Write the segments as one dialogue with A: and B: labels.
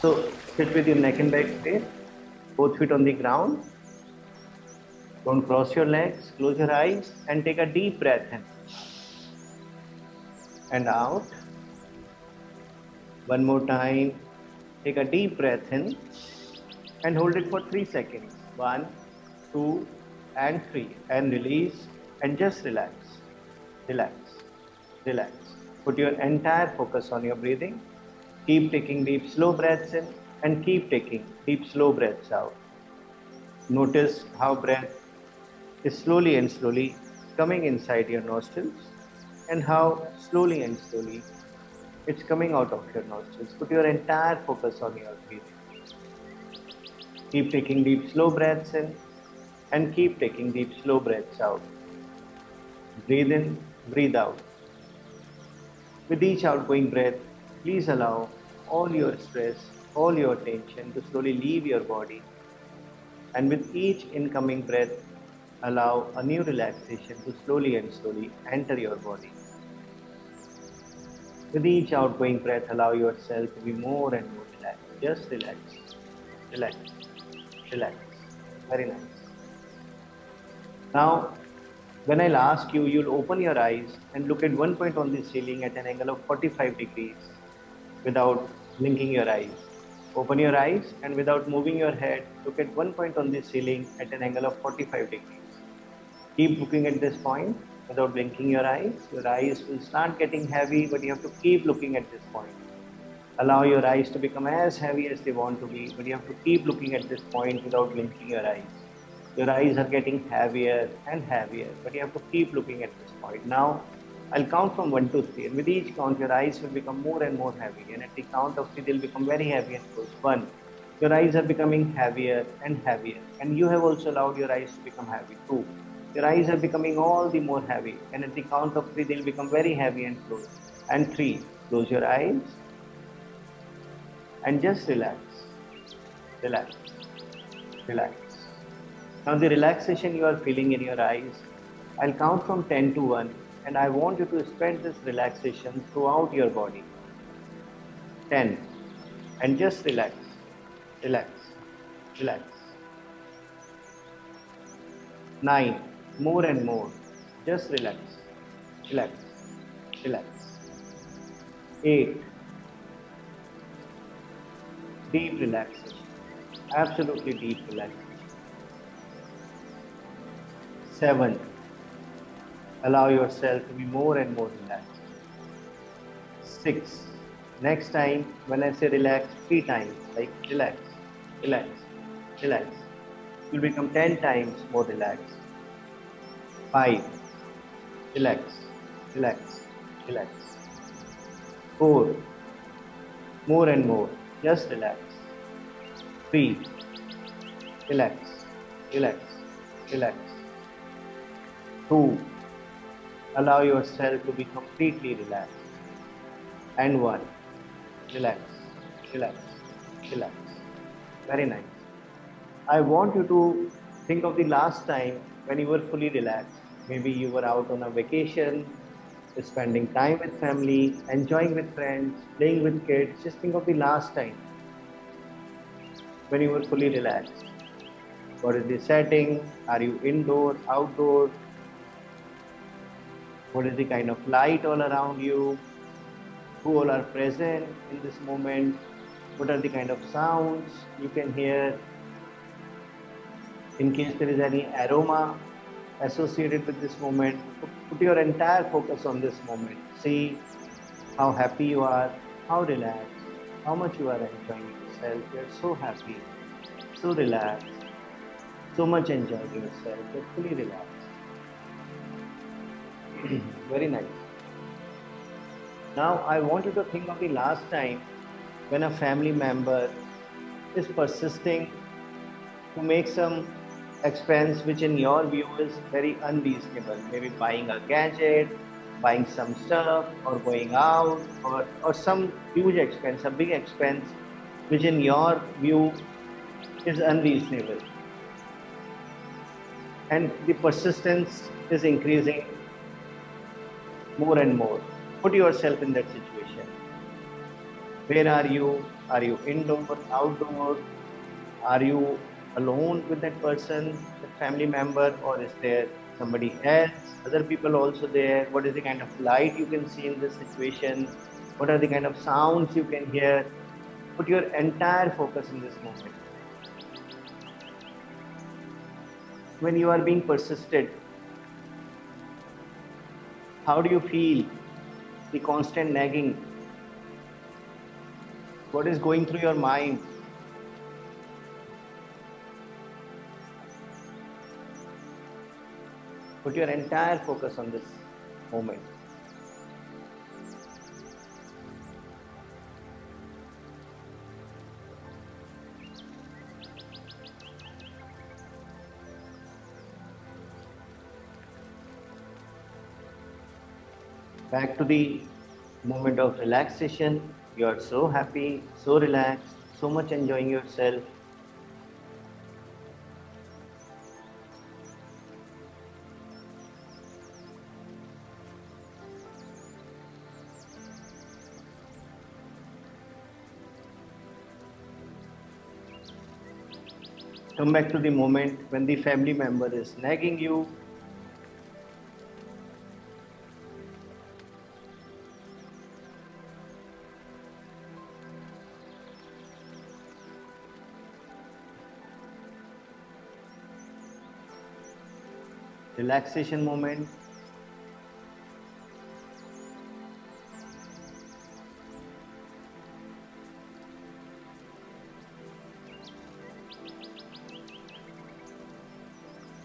A: So sit with your neck and back straight, both feet on the ground. Don't cross your legs, close your eyes and take a deep breath in and out. One more time. Take a deep breath in and hold it for three seconds. One, two, and three. And release and just relax. Relax. Relax. Put your entire focus on your breathing. Keep taking deep, slow breaths in and keep taking deep, slow breaths out. Notice how breath is slowly and slowly coming inside your nostrils and how slowly and slowly it's coming out of your nostrils. Put your entire focus on your breathing. Keep taking deep, slow breaths in and keep taking deep, slow breaths out. Breathe in, breathe out. With each outgoing breath, please allow all your stress, all your tension to slowly leave your body. And with each incoming breath, allow a new relaxation to slowly and slowly enter your body. With each outgoing breath, allow yourself to be more and more relaxed. Just relax, relax, relax. Very nice. Now, when I'll ask you, you'll open your eyes and look at one point on the ceiling at an angle of 45 degrees without blinking your eyes. Open your eyes and without moving your head, look at one point on the ceiling at an angle of 45 degrees. Keep looking at this point without blinking your eyes. Your eyes will start getting heavy, but you have to keep looking at this point. Allow your eyes to become as heavy as they want to be, but you have to keep looking at this point without blinking your eyes. Your eyes are getting heavier and heavier, but you have to keep looking at this point. Now, I'll count from 1 to 3, and with each count, your eyes will become more and more heavy. And at the count of 3, they'll become very heavy and close. 1. Your eyes are becoming heavier and heavier, and you have also allowed your eyes to become heavy. 2 your eyes are becoming all the more heavy and at the count of three they'll become very heavy and close and three close your eyes and just relax relax relax now the relaxation you are feeling in your eyes i'll count from 10 to 1 and i want you to spend this relaxation throughout your body 10 and just relax relax relax 9 more and more. Just relax, relax, relax. Eight. Deep relaxation, absolutely deep relaxation. Seven. Allow yourself to be more and more relaxed. Six. Next time, when I say relax, three times, like relax, relax, relax, you'll become 10 times more relaxed. Five. Relax, relax, relax. Four. More and more. Just relax. Three. Relax, relax, relax. Two. Allow yourself to be completely relaxed. And one. Relax, relax, relax. Very nice. I want you to think of the last time when you were fully relaxed. Maybe you were out on a vacation, spending time with family, enjoying with friends, playing with kids. Just think of the last time when you were fully relaxed. What is the setting? Are you indoor, outdoor? What is the kind of light all around you? Who all are present in this moment? What are the kind of sounds you can hear? In case there is any aroma associated with this moment, put your entire focus on this moment. See how happy you are, how relaxed, how much you are enjoying yourself. You're so happy, so relaxed, so much enjoying yourself. You're fully relaxed. Very nice. Now, I want you to think of the last time when a family member is persisting to make some expense which in your view is very unreasonable. Maybe buying a gadget buying some stuff or going out or, or some huge expense a big expense which in your view is unreasonable. And the persistence is increasing more and more put yourself in that situation where are you Are you indoor, outdoor? Are you alone with that person, the family member, or is there somebody else? Other people also there? What is the kind of light you can see in this situation? What are the kind of sounds you can hear? Put your entire focus in this moment. When you are being persisted, how do you feel the constant nagging? What is going through your mind? Put your entire focus on this moment. Back to the moment of relaxation. You are so happy, so relaxed, so much enjoying yourself. Come back to the moment when the family member is nagging you, relaxation moment.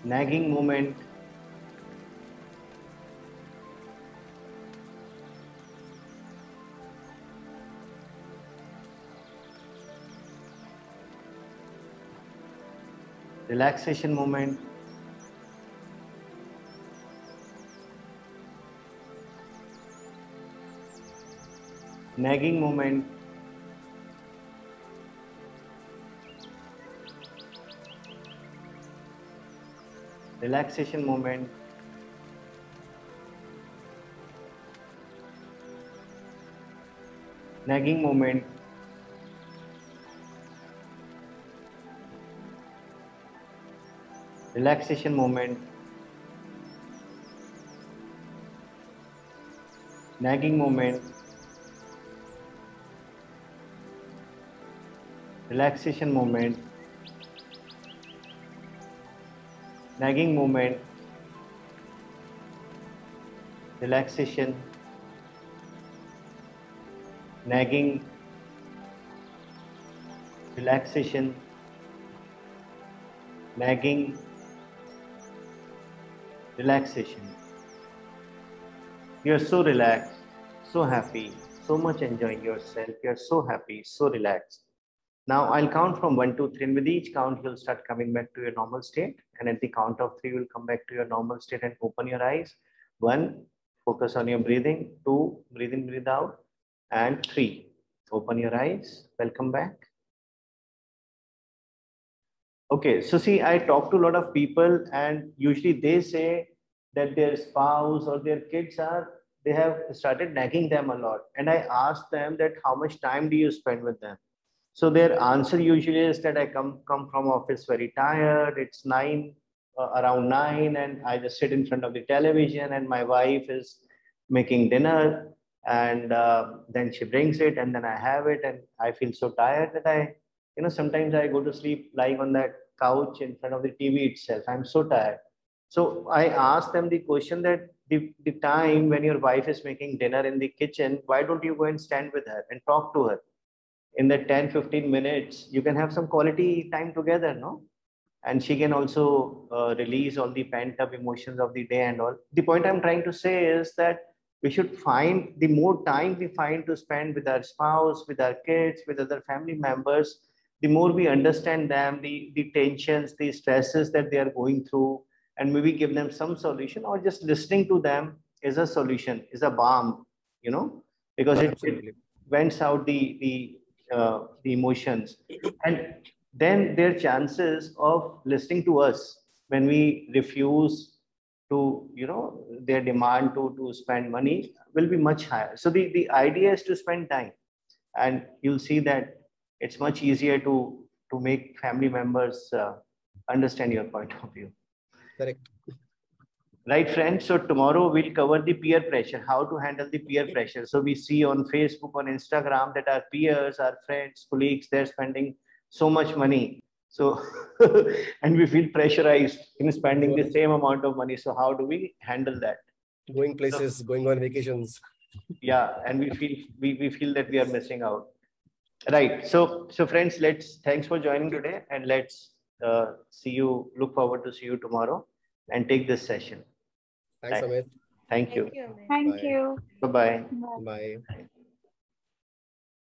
A: Nagging moment. Relaxation moment. Nagging movement relaxation movement nagging movement relaxation movement nagging movement relaxation moment, nagging moment, relaxation, nagging, relaxation, nagging, relaxation. You're so relaxed, so happy, so much enjoying yourself. You're so happy, so relaxed. Now I'll count from one to three and with each count, you'll start coming back to your normal state. And at the count of three, you'll come back to your normal state and open your eyes. One, focus on your breathing. Two, breathe in, breathe out. And three, open your eyes. Welcome back. Okay, so see, I talk to a lot of people and usually they say that their spouse or their kids are, they have started nagging them a lot. And I ask them that how much time do you spend with them? So their answer usually is that I come come from office very tired. It's nine, uh, around nine, and I just sit in front of the television, and my wife is making dinner, and uh, then she brings it, and then I have it, and I feel so tired that I, you know, sometimes I go to sleep lying on that couch in front of the TV itself. I'm so tired. So I asked them the question that the, the time when your wife is making dinner in the kitchen, why don't you go and stand with her and talk to her? In the 10 15 minutes you can have some quality time together no? And she can also uh, release all the pent up emotions of the day and all. The point i'm trying to say is that we should find the more time we find to spend with our spouse with our kids with other family members the more we understand them the the tensions the stresses that they are going through and maybe give them some solution or just listening to them is a solution is a balm you know? Because it, it vents out the the uh, the emotions and then their chances of listening to us when we refuse to you know their demand to to spend money will be much higher so the the idea is to spend time and you'll see that it's much easier to to make family members uh, understand your point of view.
B: Correct.
A: Right, friends. So tomorrow we'll cover the peer pressure, how to handle the peer pressure. So we see on Facebook, on Instagram that our peers, our friends, colleagues, they're spending so much money. So, and we feel pressurized in spending the same amount of money. So how do we handle that?
B: Going places, so, going on vacations.
A: Yeah, and we feel we, we feel that we are missing out. Right. So so friends, let's thanks for joining today, and let's uh, see you. Look forward to see you tomorrow, and take this session.
B: Thanks, Amit.
A: Thank you.
C: Thank you.
A: Bye-bye.
B: Bye.